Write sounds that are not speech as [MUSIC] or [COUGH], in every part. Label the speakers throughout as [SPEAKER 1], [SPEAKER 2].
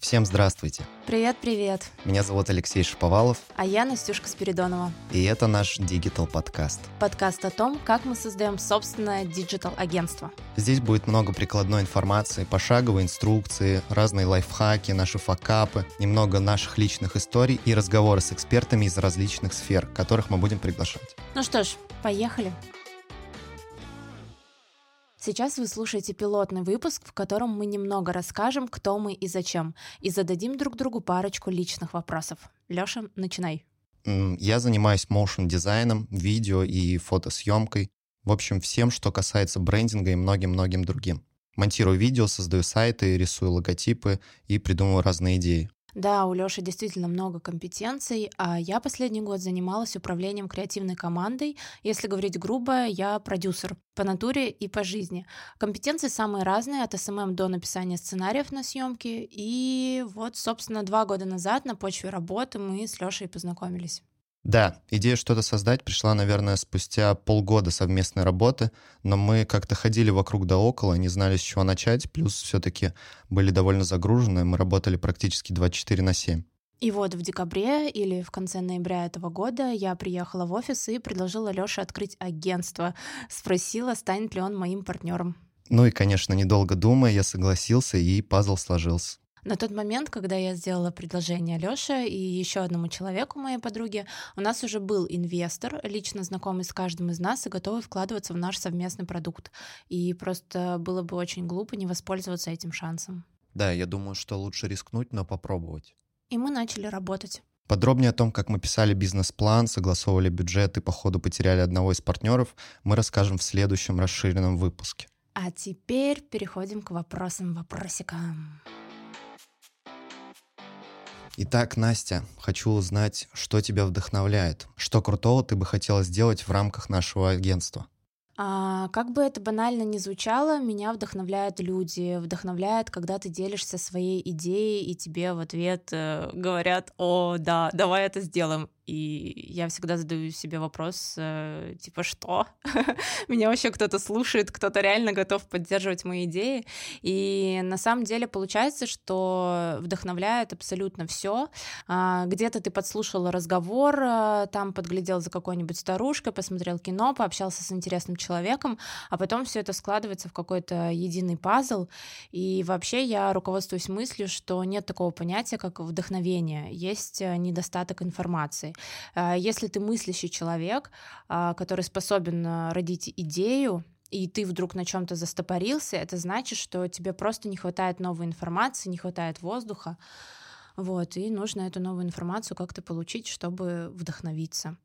[SPEAKER 1] Всем здравствуйте.
[SPEAKER 2] Привет-привет.
[SPEAKER 1] Меня зовут Алексей Шиповалов.
[SPEAKER 2] А я Настюшка Спиридонова.
[SPEAKER 1] И это наш Digital подкаст.
[SPEAKER 2] Подкаст о том, как мы создаем собственное digital-агентство.
[SPEAKER 1] Здесь будет много прикладной информации, пошаговые инструкции, разные лайфхаки, наши факапы, немного наших личных историй и разговоры с экспертами из различных сфер, которых мы будем приглашать.
[SPEAKER 2] Ну что ж, поехали. Сейчас вы слушаете пилотный выпуск, в котором мы немного расскажем, кто мы и зачем, и зададим друг другу парочку личных вопросов. Лёша, начинай.
[SPEAKER 1] Я занимаюсь моушен дизайном, видео и фотосъемкой. В общем, всем, что касается брендинга и многим-многим другим. Монтирую видео, создаю сайты, рисую логотипы и придумываю разные идеи.
[SPEAKER 2] Да, у Лёши действительно много компетенций, а я последний год занималась управлением креативной командой. Если говорить грубо, я продюсер по натуре и по жизни. Компетенции самые разные, от SMM до написания сценариев на съемки. И вот, собственно, два года назад на почве работы мы с Лёшей познакомились.
[SPEAKER 1] Да, идея что-то создать пришла, наверное, спустя полгода совместной работы, но мы как-то ходили вокруг да около, не знали, с чего начать, плюс все-таки были довольно загружены, мы работали практически 24 на 7.
[SPEAKER 2] И вот в декабре или в конце ноября этого года я приехала в офис и предложила Лёше открыть агентство. Спросила, станет ли он моим партнером.
[SPEAKER 1] Ну и, конечно, недолго думая, я согласился, и пазл сложился.
[SPEAKER 2] На тот момент, когда я сделала предложение Лёше и еще одному человеку, моей подруге, у нас уже был инвестор, лично знакомый с каждым из нас и готовый вкладываться в наш совместный продукт. И просто было бы очень глупо не воспользоваться этим шансом.
[SPEAKER 1] Да, я думаю, что лучше рискнуть, но попробовать.
[SPEAKER 2] И мы начали работать.
[SPEAKER 1] Подробнее о том, как мы писали бизнес-план, согласовывали бюджет и по ходу потеряли одного из партнеров, мы расскажем в следующем расширенном выпуске.
[SPEAKER 2] А теперь переходим к вопросам-вопросикам.
[SPEAKER 1] Итак, Настя, хочу узнать, что тебя вдохновляет. Что крутого ты бы хотела сделать в рамках нашего агентства?
[SPEAKER 2] А, как бы это банально ни звучало, меня вдохновляют люди, вдохновляет, когда ты делишься своей идеей, и тебе в ответ э, говорят, о, да, давай это сделаем. И я всегда задаю себе вопрос, э, типа, что? [LAUGHS] Меня вообще кто-то слушает, кто-то реально готов поддерживать мои идеи. И на самом деле получается, что вдохновляет абсолютно все. А, где-то ты подслушал разговор, э, там подглядел за какой-нибудь старушкой, посмотрел кино, пообщался с интересным человеком, а потом все это складывается в какой-то единый пазл. И вообще я руководствуюсь мыслью, что нет такого понятия, как вдохновение. Есть э, недостаток информации. А, если ты мыслящий человек, а, который способен а, родить идею, и ты вдруг на чем-то застопорился, это значит, что тебе просто не хватает новой информации, не хватает воздуха. Вот, и нужно эту новую информацию как-то получить, чтобы вдохновиться.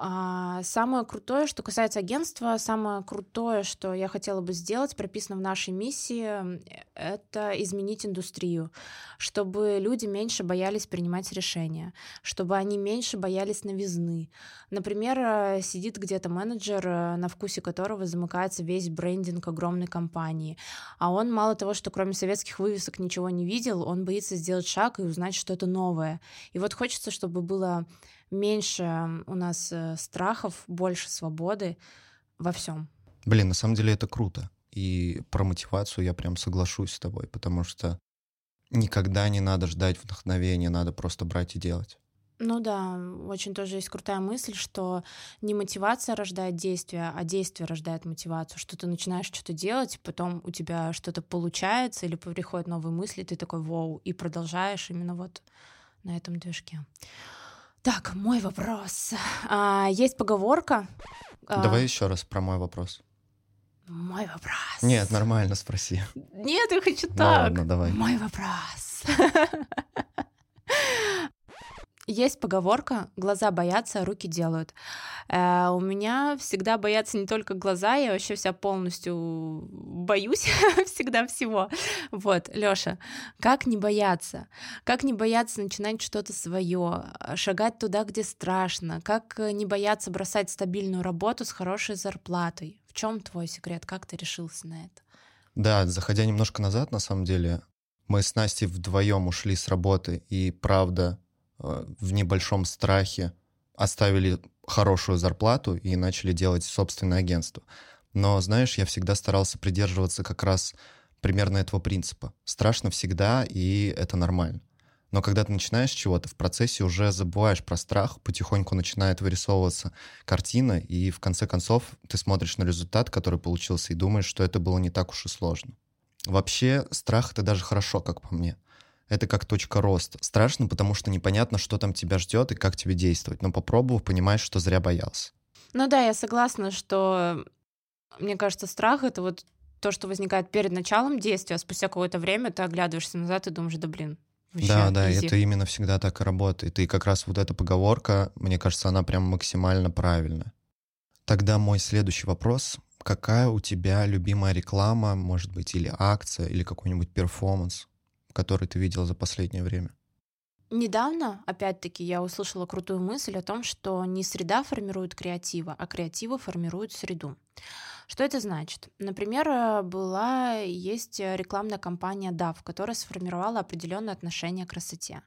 [SPEAKER 2] А самое крутое, что касается агентства, самое крутое, что я хотела бы сделать, прописано в нашей миссии, это изменить индустрию, чтобы люди меньше боялись принимать решения, чтобы они меньше боялись новизны. Например, э, сидит где-то менеджер, э, на вкусе которого замыкается весь брендинг огромной компании, а он мало того, что кроме советских вывесок ничего не видел, он боится сделать шаг и узнать что-то новое. И вот хочется, чтобы было меньше у нас э, страхов, больше свободы во всем.
[SPEAKER 1] Блин, на самом деле это круто. И про мотивацию я прям соглашусь с тобой, потому что никогда не надо ждать вдохновения, надо просто брать и делать.
[SPEAKER 2] Ну да, очень тоже есть крутая мысль, что не мотивация рождает действие, а действие рождает мотивацию, что ты начинаешь что-то делать, потом у тебя что-то получается или приходят новые мысли, ты такой вау, и продолжаешь именно вот на этом движке. Так, мой вопрос. А, есть поговорка.
[SPEAKER 1] А, Давай а... еще раз про мой вопрос.
[SPEAKER 2] Мой вопрос.
[SPEAKER 1] Нет, нормально спроси.
[SPEAKER 2] Нет, я хочу
[SPEAKER 1] ну,
[SPEAKER 2] так.
[SPEAKER 1] Ладно, давай.
[SPEAKER 2] Мой вопрос. [LAUGHS] Есть поговорка «глаза боятся, руки делают». Э, у меня всегда боятся не только глаза, я вообще вся полностью боюсь [LAUGHS] всегда всего. Вот, Лёша, как не бояться? Как не бояться начинать что-то свое, шагать туда, где страшно? Как не бояться бросать стабильную работу с хорошей зарплатой? В чем твой секрет? Как ты решился на это?
[SPEAKER 1] Да, заходя немножко назад, на самом деле, мы с Настей вдвоем ушли с работы, и правда, Э, в небольшом страхе оставили хорошую зарплату и начали делать собственное агентство. Но, знаешь, я всегда старался придерживаться как раз примерно этого принципа. Страшно всегда, и это нормально. Но когда ты начинаешь чего-то, в процессе уже забываешь про страх, потихоньку начинает вырисовываться картина, и в конце концов ты смотришь на результат, который получился, и думаешь, что это было не так уж и сложно. Вообще, страх — это даже хорошо, как по мне. Это как точка роста. Страшно, потому что непонятно, что там тебя ждет и как тебе действовать. Но попробовав, понимаешь, что зря боялся.
[SPEAKER 2] Ну да, я согласна, что мне кажется, страх это вот то, что возникает перед началом действия, а спустя какое-то время ты оглядываешься назад и думаешь, да блин,
[SPEAKER 1] Вообще да, да, easy. это именно всегда так и работает. И как раз вот эта поговорка, мне кажется, она прям максимально правильная. Тогда мой следующий вопрос. Какая у тебя любимая реклама, может быть, или акция, или какой-нибудь перформанс, который ты видел за последнее время?
[SPEAKER 2] Недавно, опять-таки, я услышала крутую мысль о том, что не среда формирует креатива, а креатива формирует среду. Что это значит? Например, э, была, есть рекламная кампания DAF, которая сформировала определенное отношение к красоте.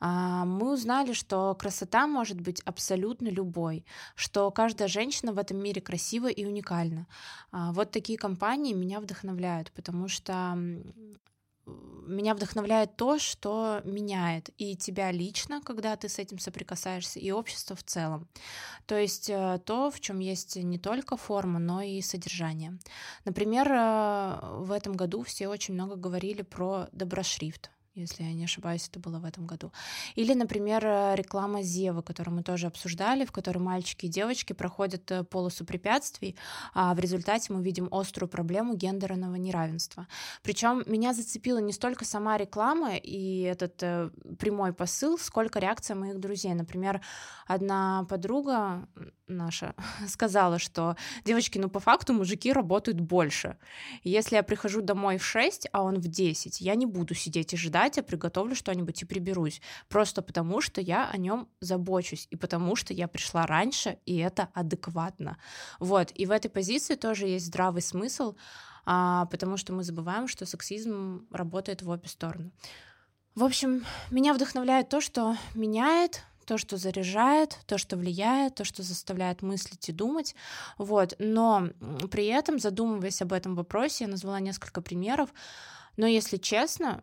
[SPEAKER 2] А, мы узнали, что красота может быть абсолютно любой, что каждая женщина в этом мире красива и уникальна. А, вот такие компании меня вдохновляют, потому что меня вдохновляет то, что меняет и тебя лично, когда ты с этим соприкасаешься, и общество в целом. То есть э, то, в чем есть не только форма, но и содержание. Например, э, в этом году все очень много говорили про доброшрифт если я не ошибаюсь, это было в этом году. Или, например, э, реклама Зевы, которую мы тоже обсуждали, в которой мальчики и девочки проходят э, полосу препятствий, а в результате мы видим острую проблему гендерного неравенства. Причем меня зацепила не столько сама реклама и этот э, прямой посыл, сколько реакция моих друзей. Например, одна подруга наша [LAUGHS] сказала, что девочки, ну по факту мужики работают больше. Если я прихожу домой в 6, а он в 10, я не буду сидеть и ждать, а приготовлю что-нибудь и приберусь. Просто потому, что я о нем забочусь, и потому что я пришла раньше, и это адекватно. Вот, и в этой позиции тоже есть здравый смысл, а, потому что мы забываем, что сексизм работает в обе стороны. В общем, меня вдохновляет то, что меняет то, что заряжает, то, что влияет, то, что заставляет мыслить и думать. Вот. Но при этом, задумываясь об этом вопросе, я назвала несколько примеров. Но если честно,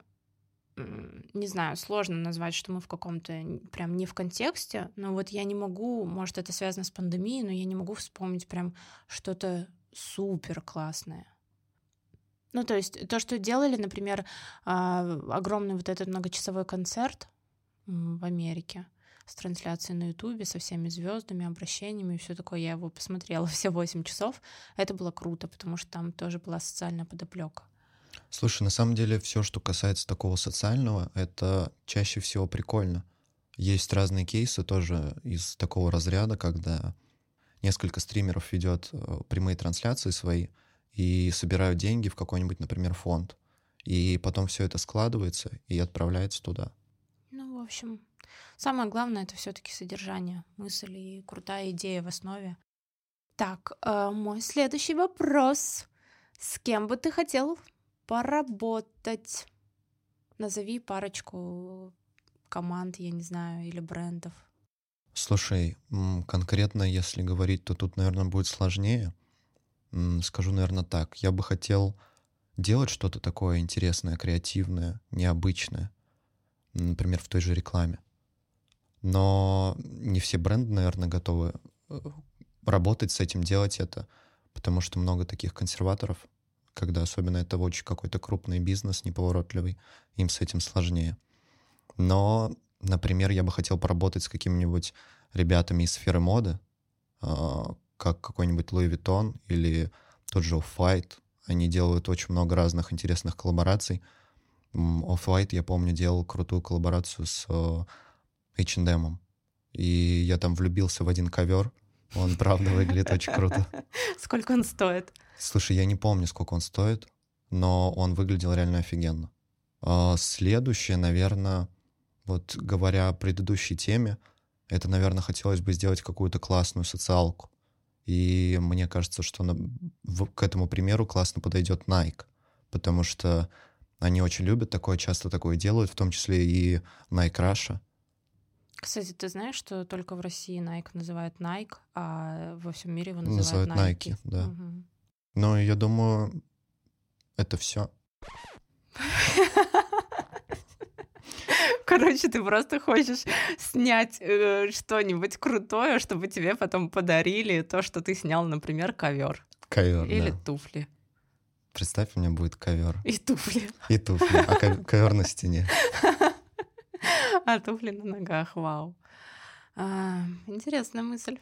[SPEAKER 2] не знаю, сложно назвать, что мы в каком-то прям не в контексте, но вот я не могу, может, это связано с пандемией, но я не могу вспомнить прям что-то супер классное. Ну, то есть то, что делали, например, а, огромный вот этот многочасовой концерт в Америке — с трансляцией на Ютубе, со всеми звездами, обращениями и все такое. Я его посмотрела [LAUGHS] все 8 часов. Это было круто, потому что там тоже была социальная подоплека.
[SPEAKER 1] Слушай, на самом деле все, что касается такого социального, это чаще всего прикольно. Есть разные кейсы тоже из такого разряда, когда несколько стримеров ведет э, прямые трансляции свои и собирают деньги в какой-нибудь, например, фонд. И потом все это складывается и отправляется туда.
[SPEAKER 2] Ну, в общем, Самое главное это все-таки содержание, мысль и крутая идея в основе. Так, э, мой следующий вопрос. С кем бы ты хотел поработать? Назови парочку команд, я не знаю, или брендов.
[SPEAKER 1] Слушай, конкретно если говорить, то тут, наверное, будет сложнее. Скажу, наверное, так. Я бы хотел делать что-то такое интересное, креативное, необычное. Например, в той же рекламе но не все бренды, наверное, готовы э, работать с этим, делать это, потому что много таких консерваторов, когда особенно это очень какой-то крупный бизнес, неповоротливый, им с этим сложнее. Но, например, я бы хотел поработать с какими-нибудь ребятами из сферы моды, а, как какой-нибудь Louis Vuitton или тот же Off-White. Они делают очень много разных интересных коллабораций. Off-White, я помню, делал крутую коллаборацию с э, H&M. И я там влюбился в один ковер. Он, правда, выглядит очень круто. [LAUGHS]
[SPEAKER 2] Сколько он стоит?
[SPEAKER 1] Слушай, я не помню, сколько он стоит, но он выглядел реально офигенно. А следующее, наверное, вот говоря о предыдущей теме, это, наверное, хотелось бы сделать какую-то классную социалку. И мне кажется, что на, в, к этому примеру классно подойдет Nike, потому что они очень любят такое, часто такое делают, в том числе и Nike Russia.
[SPEAKER 2] Кстати, ты знаешь, что только в России Nike называют Nike, а во всем мире его называют, называют Nike. Nike
[SPEAKER 1] да. Угу. Ну, я думаю, это все.
[SPEAKER 2] Короче, ты просто хочешь снять э, что-нибудь крутое, чтобы тебе потом подарили то, что ты снял, например, ковер.
[SPEAKER 1] Ковер.
[SPEAKER 2] Или
[SPEAKER 1] да.
[SPEAKER 2] туфли.
[SPEAKER 1] Представь, у меня будет ковер.
[SPEAKER 2] И туфли.
[SPEAKER 1] И туфли. А ковер на стене.
[SPEAKER 2] А туфли на ногах, вау. А, интересная мысль.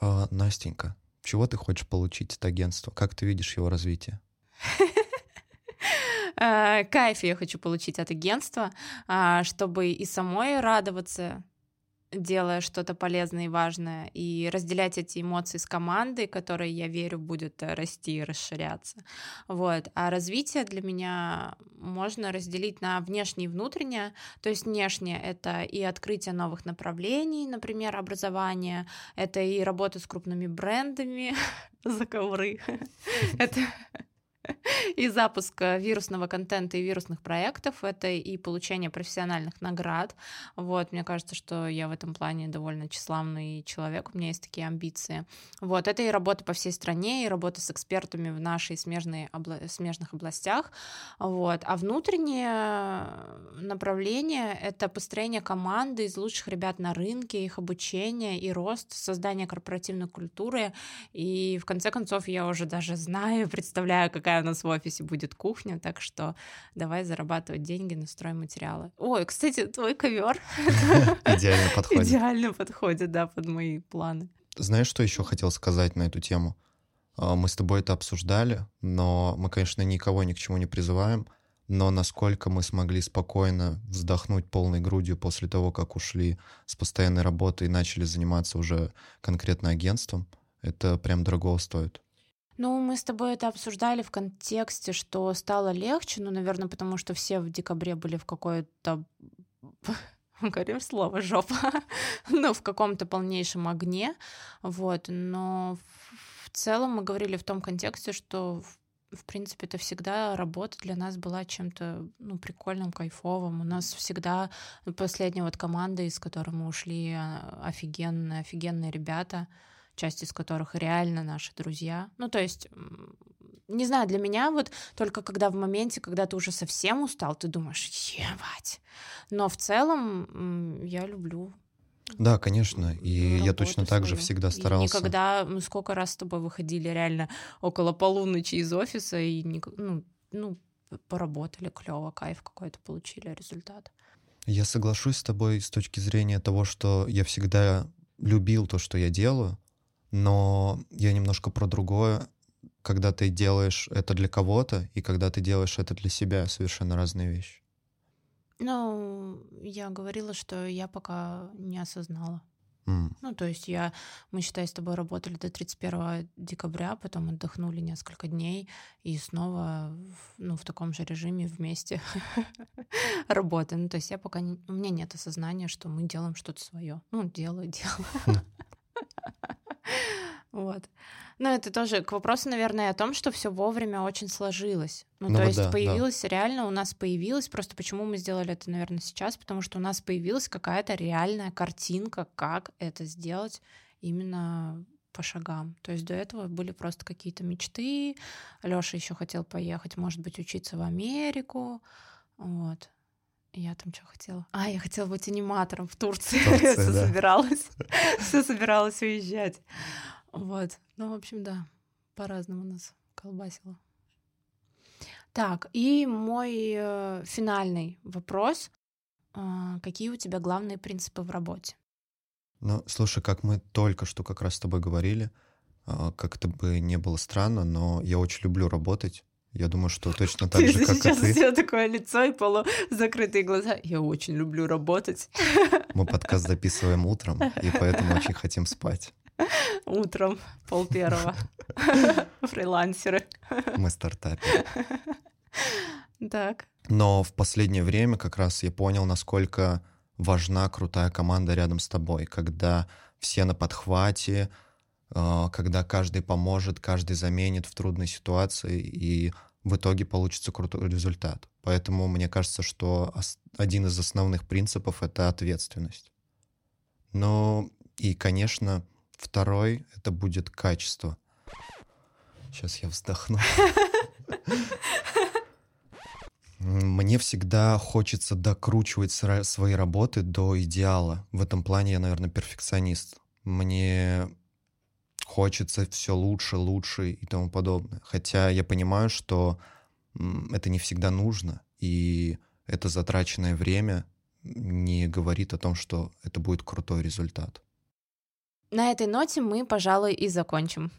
[SPEAKER 1] А, Настенька, чего ты хочешь получить от агентства? Как ты видишь его развитие?
[SPEAKER 2] А, [LAUGHS] кайф я хочу получить от агентства, а, чтобы и самой радоваться делая что-то полезное и важное, и разделять эти эмоции с командой, которая, я верю, будет э, расти и расширяться. Вот. А развитие для меня можно разделить на внешнее и внутреннее. То есть внешнее — это и открытие новых направлений, например, образование, это и работа с крупными брендами [LAUGHS] за ковры, [LAUGHS] это [LAUGHS] и запуск э, вирусного контента и вирусных проектов, это и получение профессиональных наград. Вот, мне кажется, что я в этом плане довольно тщеславный человек, у меня есть такие амбиции. Вот, это и работа по всей стране, и работа с экспертами в нашей смежной обла- смежных областях. Вот. А внутреннее направление — это построение команды из лучших ребят на рынке, их обучение и рост, создание корпоративной культуры. И в конце концов я уже даже знаю, [LAUGHS] представляю, какая у нас в офисе будет кухня, так что давай зарабатывать деньги на стройматериалы. Ой, кстати, твой ковер [LAUGHS]
[SPEAKER 1] Идеально подходит.
[SPEAKER 2] идеально подходит, да, под мои планы.
[SPEAKER 1] Знаешь, что еще хотел сказать на эту тему? А, Мы с тобой это обсуждали, но мы, конечно, никого ни к чему не призываем, но насколько мы смогли спокойно вздохнуть полной грудью после того, как ушли с постоянной работы и начали заниматься уже конкретно агентством, это прям дорого стоит.
[SPEAKER 2] Ну, мы с тобой это обсуждали в контексте, что стало легче, ну, наверное, потому что все в декабре были в какой-то [LAUGHS] говорим слово жопа, [LAUGHS] ну, в каком-то полнейшем огне, вот, но в целом мы говорили в том контексте, что в принципе, это всегда работа для нас была чем-то ну, прикольным, кайфовым. У нас всегда последняя вот команда, из которой мы ушли, а, офигенные, офигенные ребята, часть из которых реально наши друзья. Ну, то есть, не знаю, для меня вот только когда в моменте, когда ты уже совсем устал, ты думаешь, ебать. Но в целом я люблю
[SPEAKER 1] Да, конечно. И я точно так же всегда
[SPEAKER 2] И
[SPEAKER 1] старался.
[SPEAKER 2] никогда, мы сколько раз с тобой выходили реально около полуночи из офиса и ну, ну, поработали клево, кайф какой-то получили, результат.
[SPEAKER 1] Я соглашусь с тобой с точки зрения того, что я всегда любил то, что я делаю, но я немножко про другое. Когда ты делаешь это для кого-то и когда ты делаешь это для себя, совершенно разные вещи.
[SPEAKER 2] Ну, я говорила, что я пока не осознала.
[SPEAKER 1] М,
[SPEAKER 2] Ну, то есть я, мы, считай, с тобой работали до 31 декабря, потом отдохнули несколько дней и снова, ну, в таком же режиме вместе [LAUGHS] работаем. Ну, то есть я пока, не- у меня нет осознания, что мы делаем что-то свое. Ну, делаю, делаю. [LAUGHS] [LAUGHS] Вот. Но это тоже к вопросу, наверное, о том, что все вовремя очень сложилось. Ну,
[SPEAKER 1] Ну
[SPEAKER 2] то
[SPEAKER 1] вот
[SPEAKER 2] есть
[SPEAKER 1] да, да.
[SPEAKER 2] появилось реально, у нас появилось, просто почему мы сделали это, наверное, сейчас, потому что у нас появилась какая-то реальная картинка, как это сделать именно по шагам. То есть до этого были просто какие-то мечты. Лёша еще хотел поехать, может быть, учиться в Америку. Вот. Я там что хотела? А, я хотела быть аниматором в Турции.
[SPEAKER 1] В Турции,
[SPEAKER 2] Всё
[SPEAKER 1] да.
[SPEAKER 2] собиралась. [LAUGHS] Все собиралась уезжать. Вот. Ну, в общем, да, по-разному нас колбасило. Так, и мой э, финальный вопрос. А, какие у тебя главные принципы в работе?
[SPEAKER 1] Ну, слушай, как мы только что как раз с тобой говорили, а, как-то бы не было странно, но я очень люблю работать. Я думаю, что точно так
[SPEAKER 2] ты
[SPEAKER 1] же, как и
[SPEAKER 2] сейчас у
[SPEAKER 1] ты.
[SPEAKER 2] тебя такое лицо и полузакрытые глаза. Я очень люблю работать
[SPEAKER 1] Мы подкаст записываем утром, и поэтому очень хотим спать.
[SPEAKER 2] утром, пол первого. Фрилансеры.
[SPEAKER 1] Мы стартаперы.
[SPEAKER 2] Так.
[SPEAKER 1] Но в последнее время как раз я понял, насколько важна крутая команда рядом с тобой, когда все на подхвате, когда каждый поможет, каждый заменит в трудной ситуации, и в итоге получится крутой результат. Поэтому мне кажется, что один из основных принципов — это ответственность. Ну и, конечно, второй — это будет качество. Сейчас я вздохну. Мне всегда хочется докручивать свои работы до идеала. В этом плане я, наверное, перфекционист. Мне хочется все лучше, лучше и тому подобное. Хотя я понимаю, что это не всегда нужно, и это затраченное время не говорит о том, что это будет крутой результат.
[SPEAKER 2] На этой ноте мы, пожалуй, и закончим.